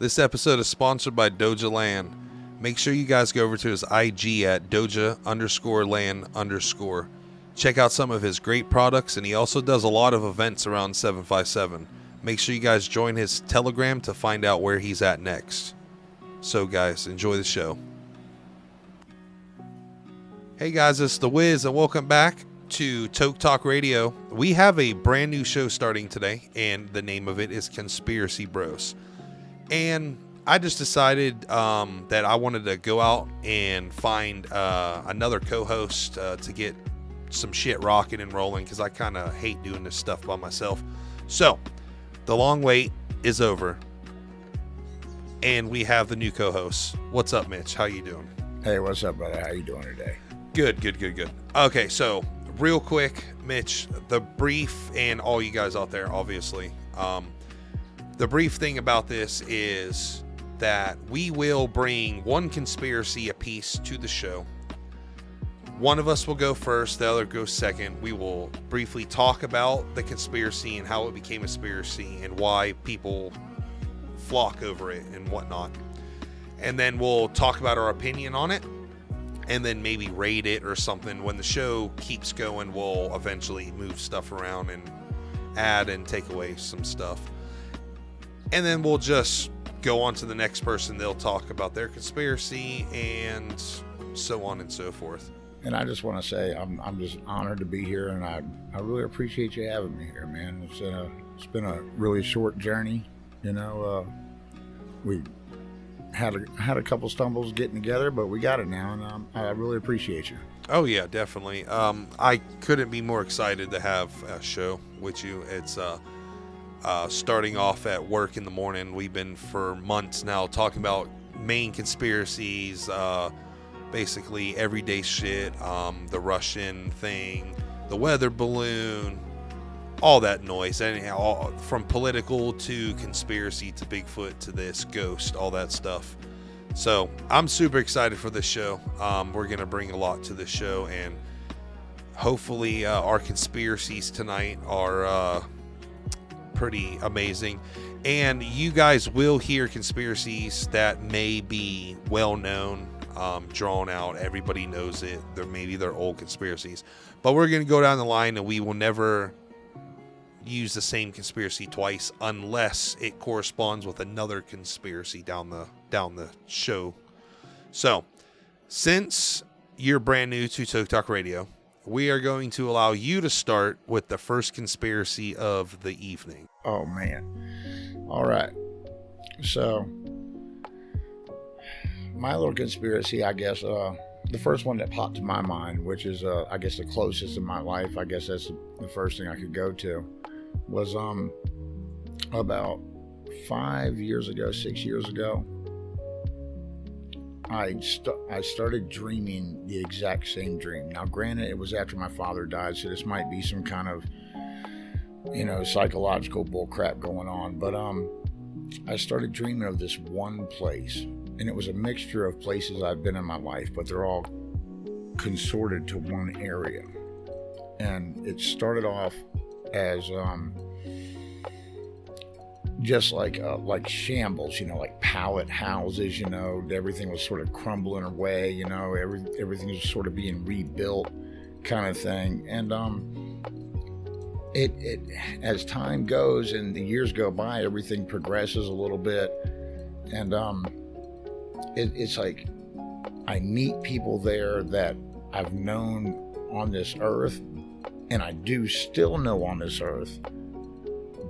This episode is sponsored by Doja Land. Make sure you guys go over to his IG at Doja underscore land underscore. Check out some of his great products, and he also does a lot of events around 757. Make sure you guys join his Telegram to find out where he's at next. So, guys, enjoy the show. Hey guys, it's the Wiz, and welcome back to TokeTok Radio. We have a brand new show starting today, and the name of it is Conspiracy Bros. And I just decided um, that I wanted to go out and find uh, another co-host uh, to get some shit rocking and rolling because I kind of hate doing this stuff by myself. So, the long wait is over, and we have the new co-host. What's up, Mitch? How you doing? Hey, what's up, brother? How you doing today? Good, good, good, good. Okay, so real quick, Mitch, the brief, and all you guys out there, obviously. Um, the brief thing about this is that we will bring one conspiracy apiece to the show. One of us will go first, the other goes second. We will briefly talk about the conspiracy and how it became a conspiracy and why people flock over it and whatnot. And then we'll talk about our opinion on it and then maybe rate it or something. When the show keeps going, we'll eventually move stuff around and add and take away some stuff. And then we'll just go on to the next person. They'll talk about their conspiracy and so on and so forth. And I just want to say I'm, I'm just honored to be here, and I, I really appreciate you having me here, man. It's been a it's been a really short journey, you know. Uh, we had a had a couple stumbles getting together, but we got it now, and um, I really appreciate you. Oh yeah, definitely. Um, I couldn't be more excited to have a show with you. It's uh, uh, starting off at work in the morning. We've been for months now talking about main conspiracies, uh, basically everyday shit, um, the Russian thing, the weather balloon, all that noise, and all, from political to conspiracy to Bigfoot to this ghost, all that stuff. So I'm super excited for this show. Um, we're gonna bring a lot to this show, and hopefully uh, our conspiracies tonight are uh, pretty amazing. And you guys will hear conspiracies that may be well known, um, drawn out. Everybody knows it. They're maybe they're old conspiracies, but we're gonna go down the line, and we will never use the same conspiracy twice unless it corresponds with another conspiracy down the down the show. So, since you're brand new to Talk Radio, we are going to allow you to start with the first conspiracy of the evening. Oh man! All right, so my little conspiracy, I guess. Uh, the first one that popped to my mind, which is, uh, I guess, the closest in my life. I guess that's the first thing I could go to was um about five years ago, six years ago. I st- I started dreaming the exact same dream. Now, granted, it was after my father died, so this might be some kind of you know psychological bullcrap going on. But um, I started dreaming of this one place, and it was a mixture of places I've been in my life, but they're all consorted to one area. And it started off as um, just like uh, like shambles, you know, like pallet houses. You know, everything was sort of crumbling away. You know, every everything was sort of being rebuilt, kind of thing. And um, it it as time goes and the years go by, everything progresses a little bit, and um, it, it's like I meet people there that I've known on this earth and I do still know on this earth,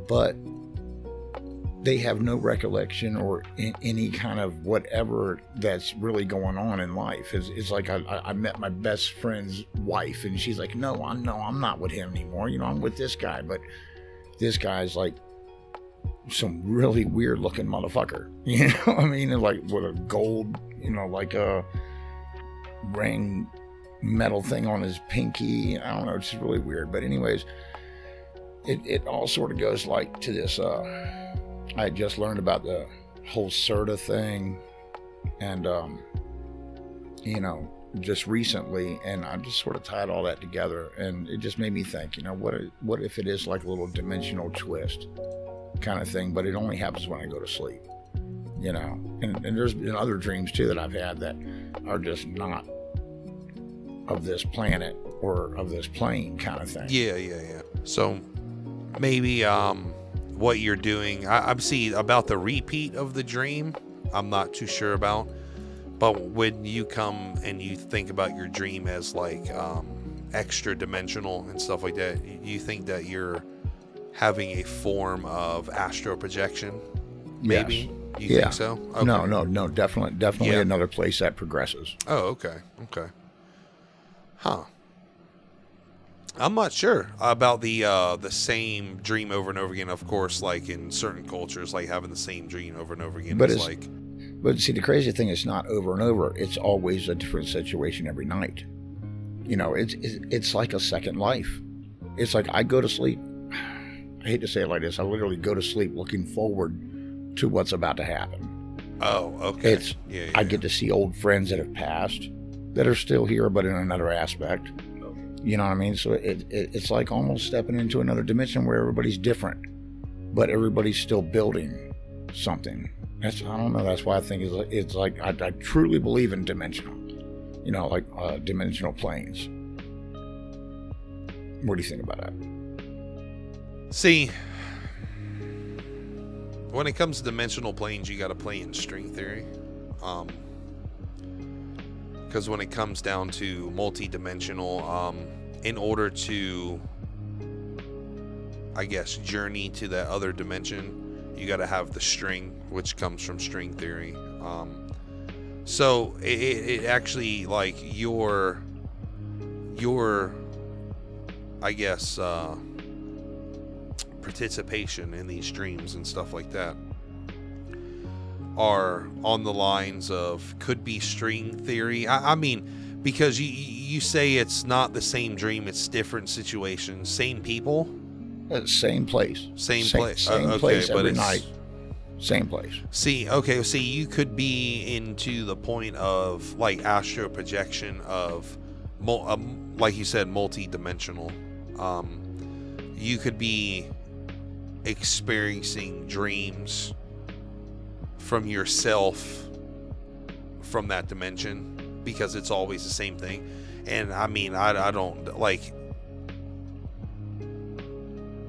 but they have no recollection or any kind of whatever that's really going on in life. It's, it's like I, I, met my best friend's wife, and she's like, "No, I'm no, I'm not with him anymore. You know, I'm with this guy." But this guy's like some really weird looking motherfucker. You know, I mean, like with a gold, you know, like a ring metal thing on his pinky. I don't know, it's just really weird. But anyways, it, it all sort of goes like to this. Uh, I had just learned about the whole CERTA thing, and um, you know, just recently, and I just sort of tied all that together, and it just made me think, you know, what what if it is like a little dimensional twist kind of thing, but it only happens when I go to sleep. you know. And, and there's been other dreams too that I've had that are just not of this planet or of this plane kind of thing. Yeah, yeah, yeah. So maybe um, what you're doing, I, I'm see about the repeat of the dream. I'm not too sure about, but when you come and you think about your dream as like um, extra dimensional and stuff like that, you think that you're having a form of astral projection. Maybe Yes. you Yeah. think so? No, no, no, definitely, definitely Yeah. another place that progresses. Oh, okay. Okay. Huh. I'm not sure about the uh, the same dream over and over again. Of course, like in certain cultures, like having the same dream over and over again But is it's- like But see, the crazy thing is not over and over. It's always a different situation every night. You know, it's it's, it's like a second life. It's like I go to sleep. I hate to say it like this. I literally go to sleep looking forward to what's about to happen. oh, okay. It's yeah, yeah, I get to see old friends that have passed that are still here, but in another aspect. You know what I mean? So it, it it's like almost stepping into another dimension where everybody's different, but everybody's still building something. That's I don't know. That's why I think it's like, it's like I, I truly believe in dimensional. You know, like uh, dimensional planes. What do you think about that? See, when it comes to dimensional planes, you got to play in string theory. Um, because when it comes down to multi-dimensional, um, in order to, I guess, journey to that other dimension, you got to have the string, which comes from string theory. Um, so it, it, actually like your, your, I guess. Uh, participation in these dreams and stuff like that are on the lines of could be string theory. I, I mean, because you you say it's not the same dream, it's different situations, same people, Uh, same place. same, Same- place. same okay, place but every night. Same place. See, okay, see, you could be into the point of like astral projection of, mul- um, like you said, multi-dimensional. Um, you could be experiencing dreams from yourself from that dimension because it's always the same thing. And I mean, I, I don't like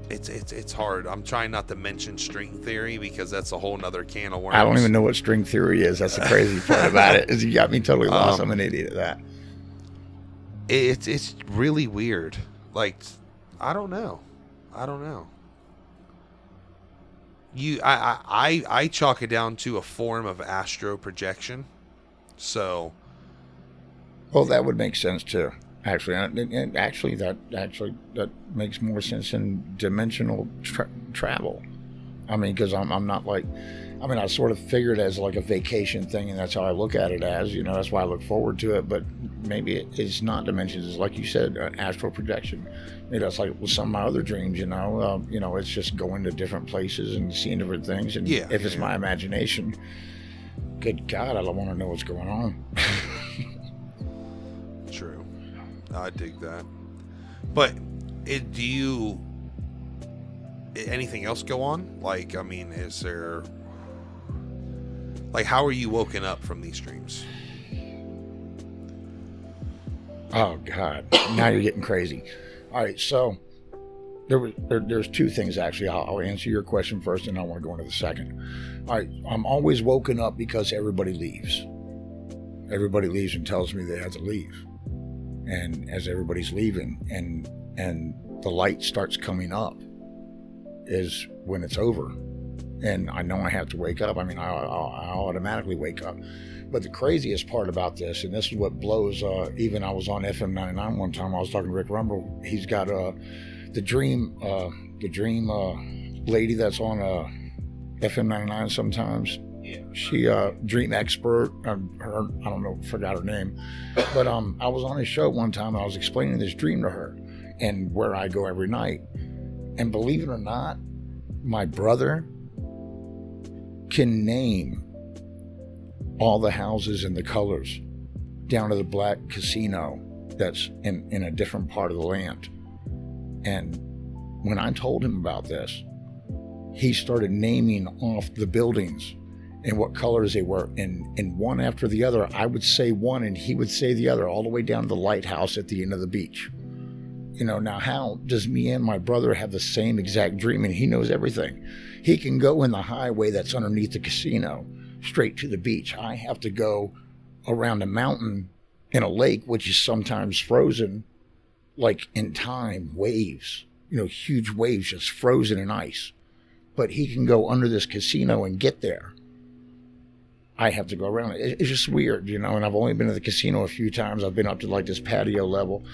it's it's it's hard. I'm trying not to mention string theory because that's a whole nother can of worms. I don't even know what string theory is. That's the crazy part about it. Is you got me totally lost. Um, I'm an idiot at that. It's it's really weird. Like I don't know. I don't know. You I I I, chalk it down to a form of astro projection. So Well, that would make sense too. Actually, uh, and, and actually, that actually that makes more sense in dimensional tra- travel. I mean, because I'm I'm not like, I mean, I sort of figured as like a vacation thing, and that's how I look at it as. You know, that's why I look forward to it. But maybe it's not dimensions. It's like you said, an astral projection. Maybe that's like with some of my other dreams. You know, um, you know, it's just going to different places and seeing different things. And Yeah, if it's yeah. my imagination, good God, I don't want to know what's going on. true. I dig that. But it, do you anything else go on? Like I mean, is there like how are you woken up from these dreams? Oh God! Now you're getting crazy. All right, so there was there, there's two things actually. I'll, I'll answer your question first, and I want to go into the second. All right, I'm always woken up because everybody leaves. Everybody leaves and tells me they have to leave, and as everybody's leaving, and and the light starts coming up, is when it's over, and I know I have to wake up. I mean, I, I, I automatically wake up. But the craziest part about this, and this is what blows, uh, even I was on FM 99 one time, I was talking to Rick Rumble. He's got uh, the dream, uh, the dream uh, lady that's on uh, FM 99 sometimes. Yeah. She uh, dream expert. Um, her, I don't know, forgot her name, but um, I was on his show one time. and I was explaining this dream to her and where I go every night. And believe it or not, my brother can name all the houses and the colors down to the black casino that's in, in a different part of the land. And when I told him about this, he started naming off the buildings and what colors they were, and, and one after the other. I would say one, and he would say the other, all the way down to the lighthouse at the end of the beach. You know, now how does me and my brother have the same exact dream? And he knows everything. He can go in the highway that's underneath the casino straight to the beach. I have to go around a mountain in a lake, which is sometimes frozen, like in time, waves, you know, huge waves just frozen in ice. But he can go under this casino and get there. I have to go around it. It's just weird, you know. And I've only been to the casino a few times. I've been up to like this patio level,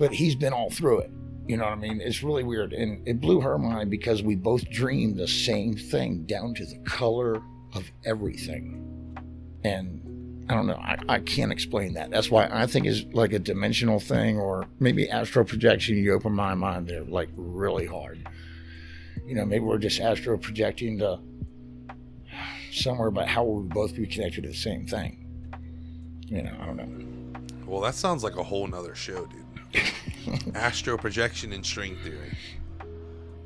but he's been all through it. You know what I mean? It's really weird. And it blew her mind because we both dreamed the same thing down to the color of everything. And I don't know, I, I can't explain that. That's why I think it's like a dimensional thing or maybe astral projection. You open my mind there like really hard. You know, maybe we're just astral projecting to somewhere, but how we both be connected to the same thing? You know, I don't know. Well, that sounds like a whole nother show, dude. Astro projection and string theory.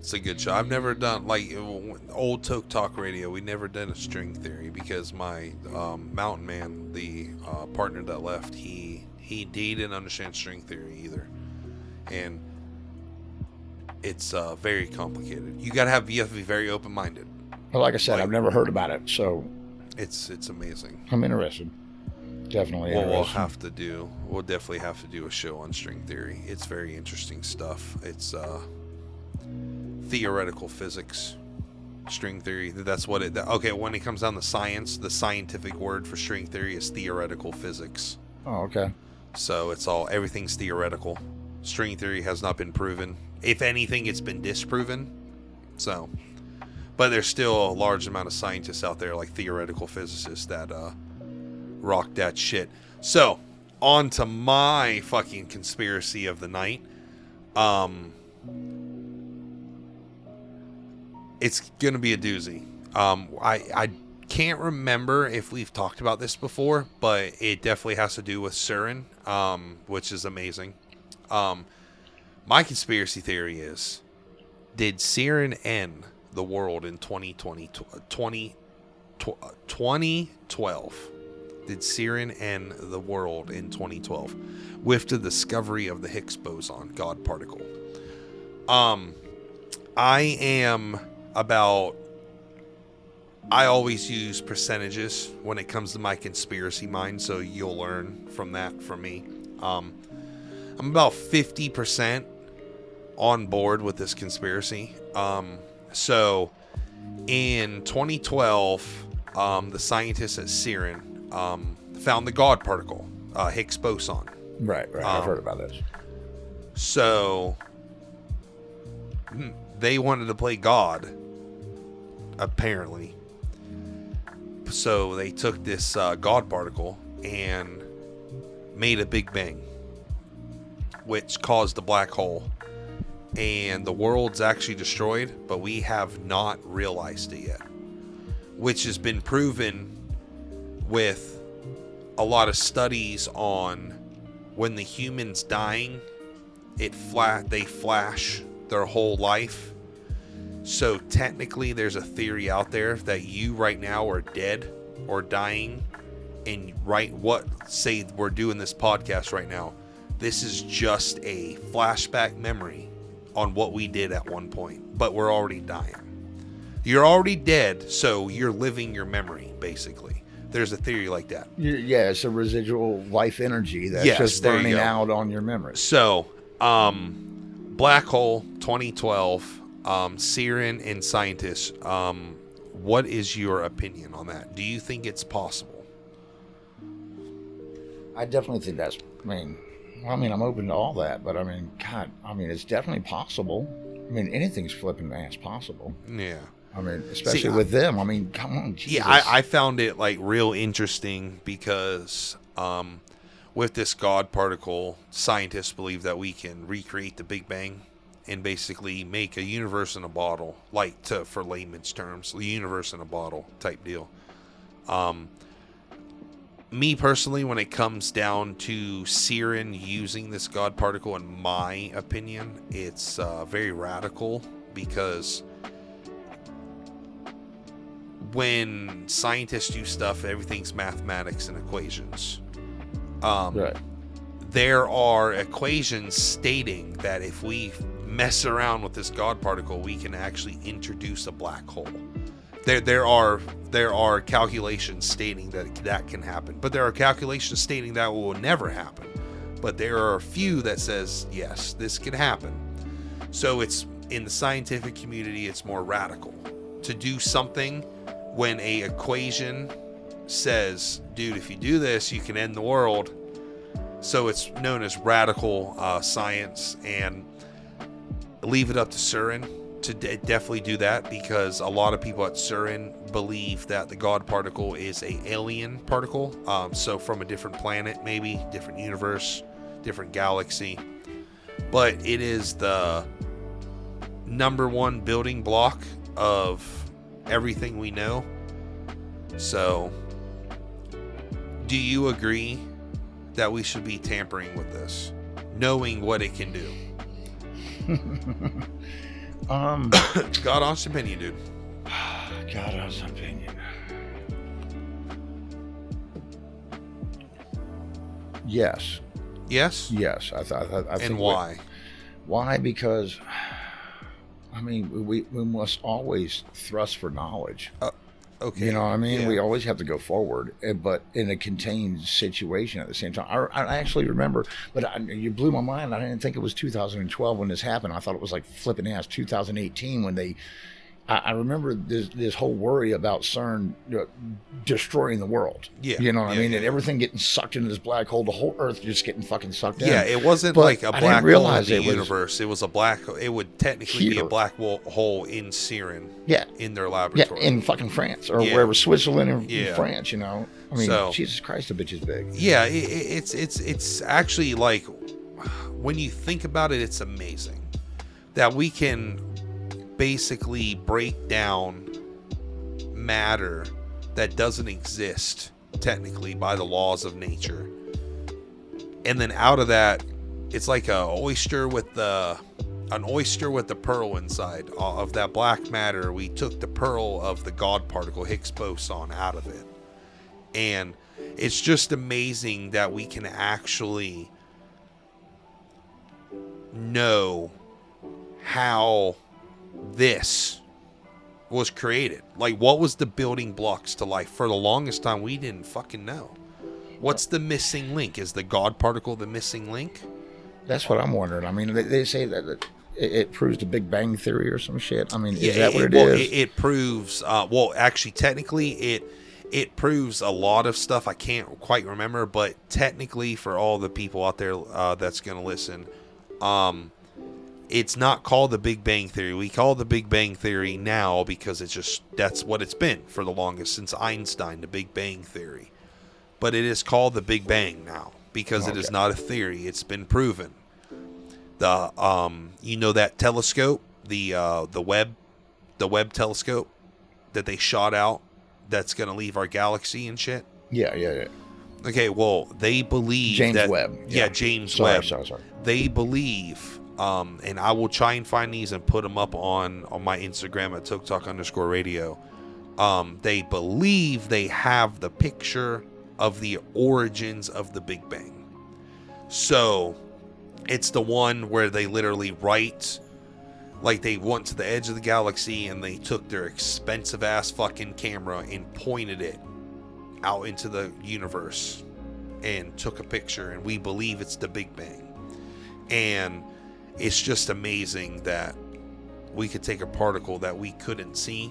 It's a good show. I've never done like old TokeTok Radio. We never done a string theory because my um, mountain man, the uh, partner that left, he he, didn't understand string theory either, and it's uh, very complicated. You gotta have you have to be very open minded. Well, like I said, like, I've never heard about it, so it's it's amazing. I'm interested. Definitely. Well, we'll have to do. We'll definitely have to do a show on string theory. It's very interesting stuff. It's uh, theoretical physics, string theory. That's what it. Okay, when it comes down to science, the scientific word for string theory is theoretical physics. Oh, okay. So it's all everything's theoretical. String theory has not been proven. If anything, it's been disproven. So, but there's still a large amount of scientists out there, like theoretical physicists, that uh, rock that shit. So, on to my fucking conspiracy of the night. Um, it's gonna be a doozy. Um, I I can't remember if we've talked about this before, but it definitely has to do with CERN, um, which is amazing. Um, my conspiracy theory is: Did CERN end the world in 2020, 20, 2012? Did CERN end the world in 2012 with the discovery of the Higgs boson, God particle? Um, I am about I always use percentages when it comes to my conspiracy mind, so you'll learn from that from me. Um, I'm about 50% on board with this conspiracy. Um, so in 2012, um, the scientists at CERN um, found the God particle, uh, Higgs boson. Right, right. I've heard about this. So hmm, they wanted to play God apparently. So they took this uh, God particle and made a Big Bang, which caused a black hole. And the world's actually destroyed, but we have not realized it yet. Which has been proven with a lot of studies on when the humans dying, it flat they flash their whole life so technically, there's a theory out there that you right now are dead or dying, and right what say we're doing this podcast right now. This is just a flashback memory on what we did at one point, but we're already dying. You're already dead, so you're living your memory basically. There's a theory like that. Yeah, it's a residual life energy that's yes, just burning out on your memory. So, um, Black Hole 2012 um, CERN and scientists, um, what is your opinion on that? Do you think it's possible? I definitely think that's. I mean, I mean, I'm open to all that, but I mean, God, I mean, it's definitely possible. I mean, anything's flipping ass possible. Yeah. I mean, especially See, with them. I mean, come on. Jesus. Yeah, I, I, found it like real interesting because um, with this God particle, scientists believe that we can recreate the Big Bang and basically make a universe in a bottle, like to for layman's terms, the universe in a bottle type deal. Um, me personally, when it comes down to CERN using this God particle, in my opinion, it's uh, very radical because when scientists do stuff, everything's mathematics and equations. Um, Right. there are equations stating that if we mess around with this God particle, we can actually introduce a black hole. There, there are there are calculations stating that that can happen, but there are calculations stating that will never happen. But there are a few that says yes, this can happen. So it's in the scientific community, it's more radical to do something when a equation says, "Dude, if you do this, you can end the world." So it's known as radical uh, science, and leave it up to CERN to de- definitely do that because a lot of people at CERN believe that the God particle is a alien particle, um, so from a different planet, maybe different universe, different galaxy. But it is the number one building block of everything we know. So, do you agree that we should be tampering with this, knowing what it can do? Um, God honest opinion, dude. God has an opinion. Yes, Yes. yes. I, thought. I, th- and we- why? Why? Because, I mean, we, we must always thrust for knowledge. Okay. You know what I mean? Yeah. We always have to go forward, eh, but in a contained situation at the same time. I, I actually remember, but I, you blew my mind. I didn't think it was 2012 when this happened. I thought it was like flipping ass 2018 when they. I, I remember this this whole worry about CERN uh, destroying the world. Yeah, You know what I mean? yeah. And everything getting sucked into this black hole, the whole Earth just getting fucking sucked in. Yeah, it wasn't But like a black hole in the it was- universe. It was a black. It would technically be a black hole in CERN yeah. in their laboratory. Yeah, in fucking France or Yeah. wherever, Switzerland or Yeah. France, you know. I mean, So- Jesus Christ, the bitch is big. yeah, it- it's it's it's actually like when you think about it, it's amazing that we can basically break down matter that doesn't exist technically by the laws of nature, and then out of that, it's like a oyster with the an oyster with the pearl inside Uh, of that black matter. We took the pearl of the God particle Higgs boson out of it and it's just amazing that we can actually know how this was created like what was the building blocks to life for the longest time we didn't fucking know what's the missing link is the god particle the missing link That's what I'm wondering. I mean, they, they say that it, it proves the Big Bang Theory or some shit. I mean, is Yeah, that what it well, is? It, it proves. Uh, well, actually, technically, it it proves a lot of stuff. I can't quite remember, but technically, for all the people out there uh, that's going to listen, um, it's not called the Big Bang Theory. We call the Big Bang Theory now because it's just that's what it's been for the longest since Einstein, the Big Bang Theory. But it is called the Big Bang now because it is not a theory. It's been proven. The um, you know that telescope, the uh, the Webb, the Webb telescope that they shot out, that's gonna leave our galaxy and shit. yeah, yeah, yeah. Okay, well, they believe James that, Webb, Yeah, yeah. James Sorry, Webb. sorry, sorry. They believe, um, and I will try and find these and put them up on on my Instagram at TokeTok underscore Radio. Um, they believe they have the picture of the origins of the Big Bang. So, it's the one where they literally write like they went to the edge of the galaxy and they took their expensive ass fucking camera and pointed it out into the universe and took a picture and we believe it's the big bang and it's just amazing that we could take a particle that we couldn't see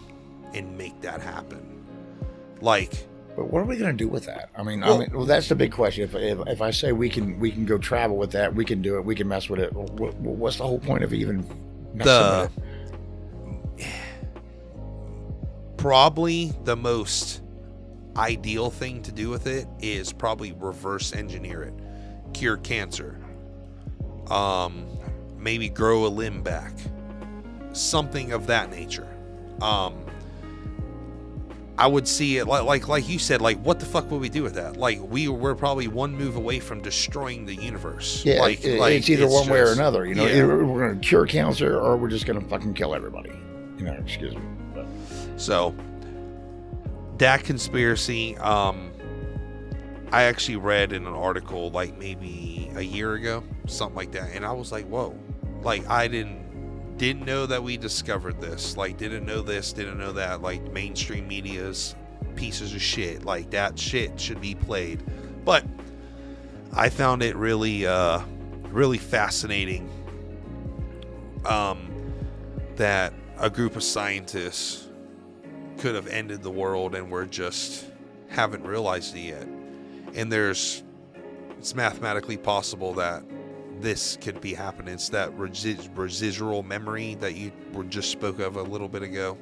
and make that happen like But what are we going to do with that? I mean, Well- I mean, well, that's the big question. If, if if I say we can we can go travel with that, we can do it. We can mess with it. What, what's the whole point of even messing the with it? probably the most ideal thing to do with it is probably reverse engineer it cure cancer um maybe grow a limb back something of that nature um I would see it like, like like you said like what the fuck would we do with that like we we're probably one move away from destroying the universe Yeah, like, it- like it's either one way or another. You know, yeah. either we're going to cure cancer or we're just going to fucking kill everybody. You know, excuse me. But So, that conspiracy, um, I actually read in an article like maybe a year ago, something like that, and I was like, whoa, like I didn't didn't know that we discovered this, like didn't know this, didn't know that, like mainstream media's pieces of shit, like that shit should be played, but I found it really, uh, really fascinating, um, that a group of scientists could have ended the world and we're just haven't realized it yet. And there's it's mathematically possible that this could be happening. It's that resi- residual memory that you were just spoke of a little bit ago.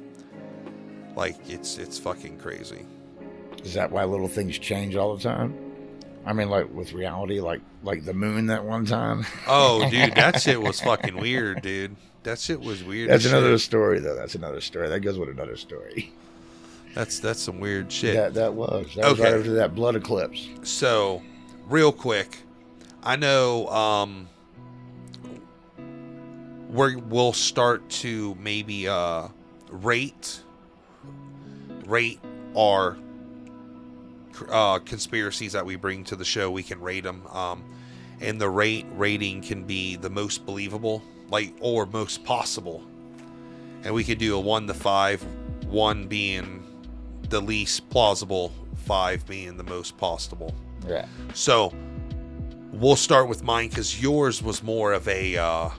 Like it's it's fucking crazy. Is that why little things change all the time? I mean, like with reality, like like the moon that one time. Oh, dude, that shit was fucking weird, dude. That shit was weird. That's another shit. story, though. That's another story. That goes with another story. That's that's some weird shit. That that was. That was Okay. right after that blood eclipse. So, real quick, I know um, we're, we'll start to maybe uh, rate rate our uh, conspiracies that we bring to the show. We can rate them, um, and the rate rating can be the most believable, like or most possible. And we could do a one to five, one being the least plausible, five being the most possible. Yeah. So we'll start with mine because yours was more of a uh,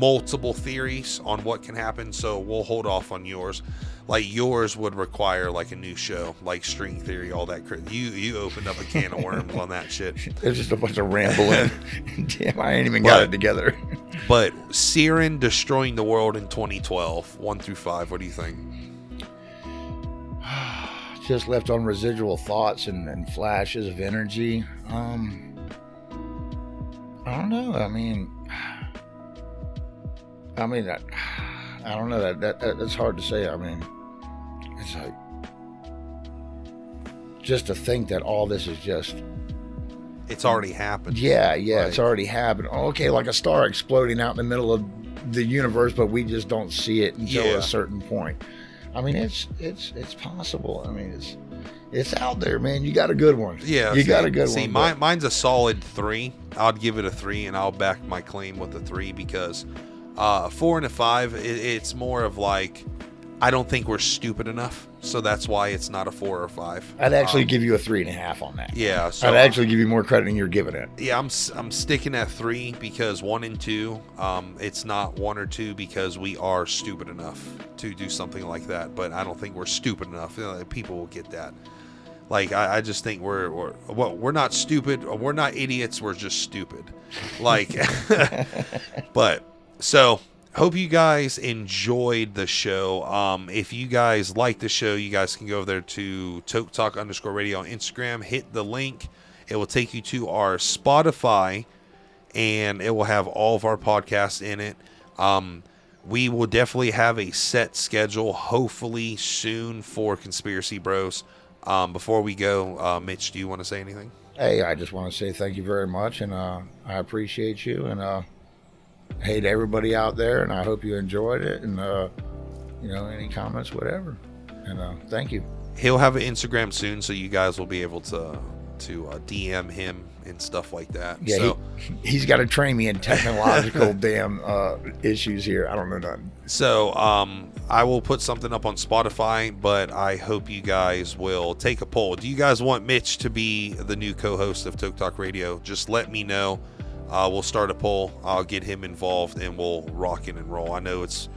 multiple theories on what can happen. So we'll hold off on yours. Like yours would require like a new show, like string theory, all that. Cra- you you opened up a can of worms on that shit. There's just a bunch of rambling. Damn, I ain't even got it together. But CERN destroying the world in 2012, one through five. What do you think? just left on residual thoughts and, and flashes of energy. Um, I don't know. I mean, I mean, I, I don't know. That, that that that's hard to say. I mean, it's like just to think that all this is just It's already happened. yeah, yeah, it's already happened. Okay, like a star exploding out in the middle of the universe, but we just don't see it until Yeah. a certain point. I mean, it's it's it's possible. I mean, it's it's out there, man. You got a good one. Yeah, you see- got a good see, one. mine, mine's a solid three. I'd give it a three, and I'll back my claim with a three because uh, four and a five, it, it's more of like I don't think we're stupid enough, so that's why it's not a four or five. I'd actually Um, give you a three and a half on that. yeah. So I'd actually give you more credit than you're giving it. yeah, I'm I'm sticking at three because one and two, um, it's not one or two because we are stupid enough to do something like that. But I don't think we're stupid enough. You know, people will get that. Like I, I just think we're, we're well, we're not stupid. We're not idiots. We're just stupid. Like, but so hope you guys enjoyed the show. Um, if you guys like the show, you guys can go over there to TokeTok underscore radio on Instagram. Hit the link. It will take you to our Spotify, and it will have all of our podcasts in it. Um, we will definitely have a set schedule, hopefully soon for Conspiracy Bros. Um, before we go, uh, Mitch, do you want to say anything? Hey, I just want to say thank you very much, and uh, I appreciate you, and uh, hey to everybody out there, and I hope you enjoyed it, and uh, you know, any comments, whatever, and uh, thank you. He'll have an Instagram soon, so you guys will be able to to uh, DM him and stuff like that. Yeah, so, he, he's got to train me in technological damn uh, issues here. I don't know nothing. So um, I will put something up on Spotify, but I hope you guys will take a poll. Do you guys want Mitch to be the new co-host of TokeTok Radio? Just let me know. Uh, we'll start a poll. I'll get him involved, and we'll rock it and roll. I know it's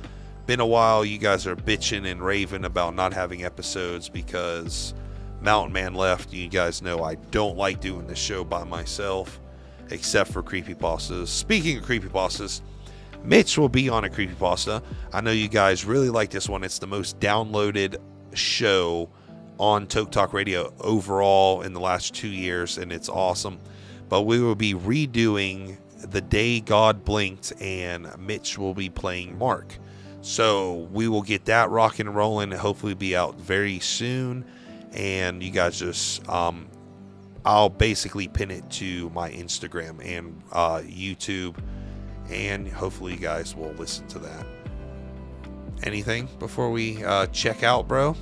been a while. You guys are bitching and raving about not having episodes because Mountain Man left. You guys know I don't like doing this show by myself, except for creepypastas. Speaking of creepypastas, Mitch will be on a creepy pasta. I know you guys really like this one. It's the most downloaded show on TokeTok Radio overall in the last two years, and it's awesome. But we will be redoing The Day God Blinked, and Mitch will be playing Mark. So we will get that rocking and rolling and hopefully be out very soon. And you guys just, um, I'll basically pin it to my Instagram and uh, YouTube and hopefully you guys will listen to that. Anything before we uh, check out, bro?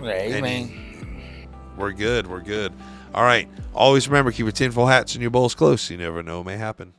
Amen. Any- we're good. We're good. All right. Always remember keep your tinfoil hats and your bowls close. You never know what may happen.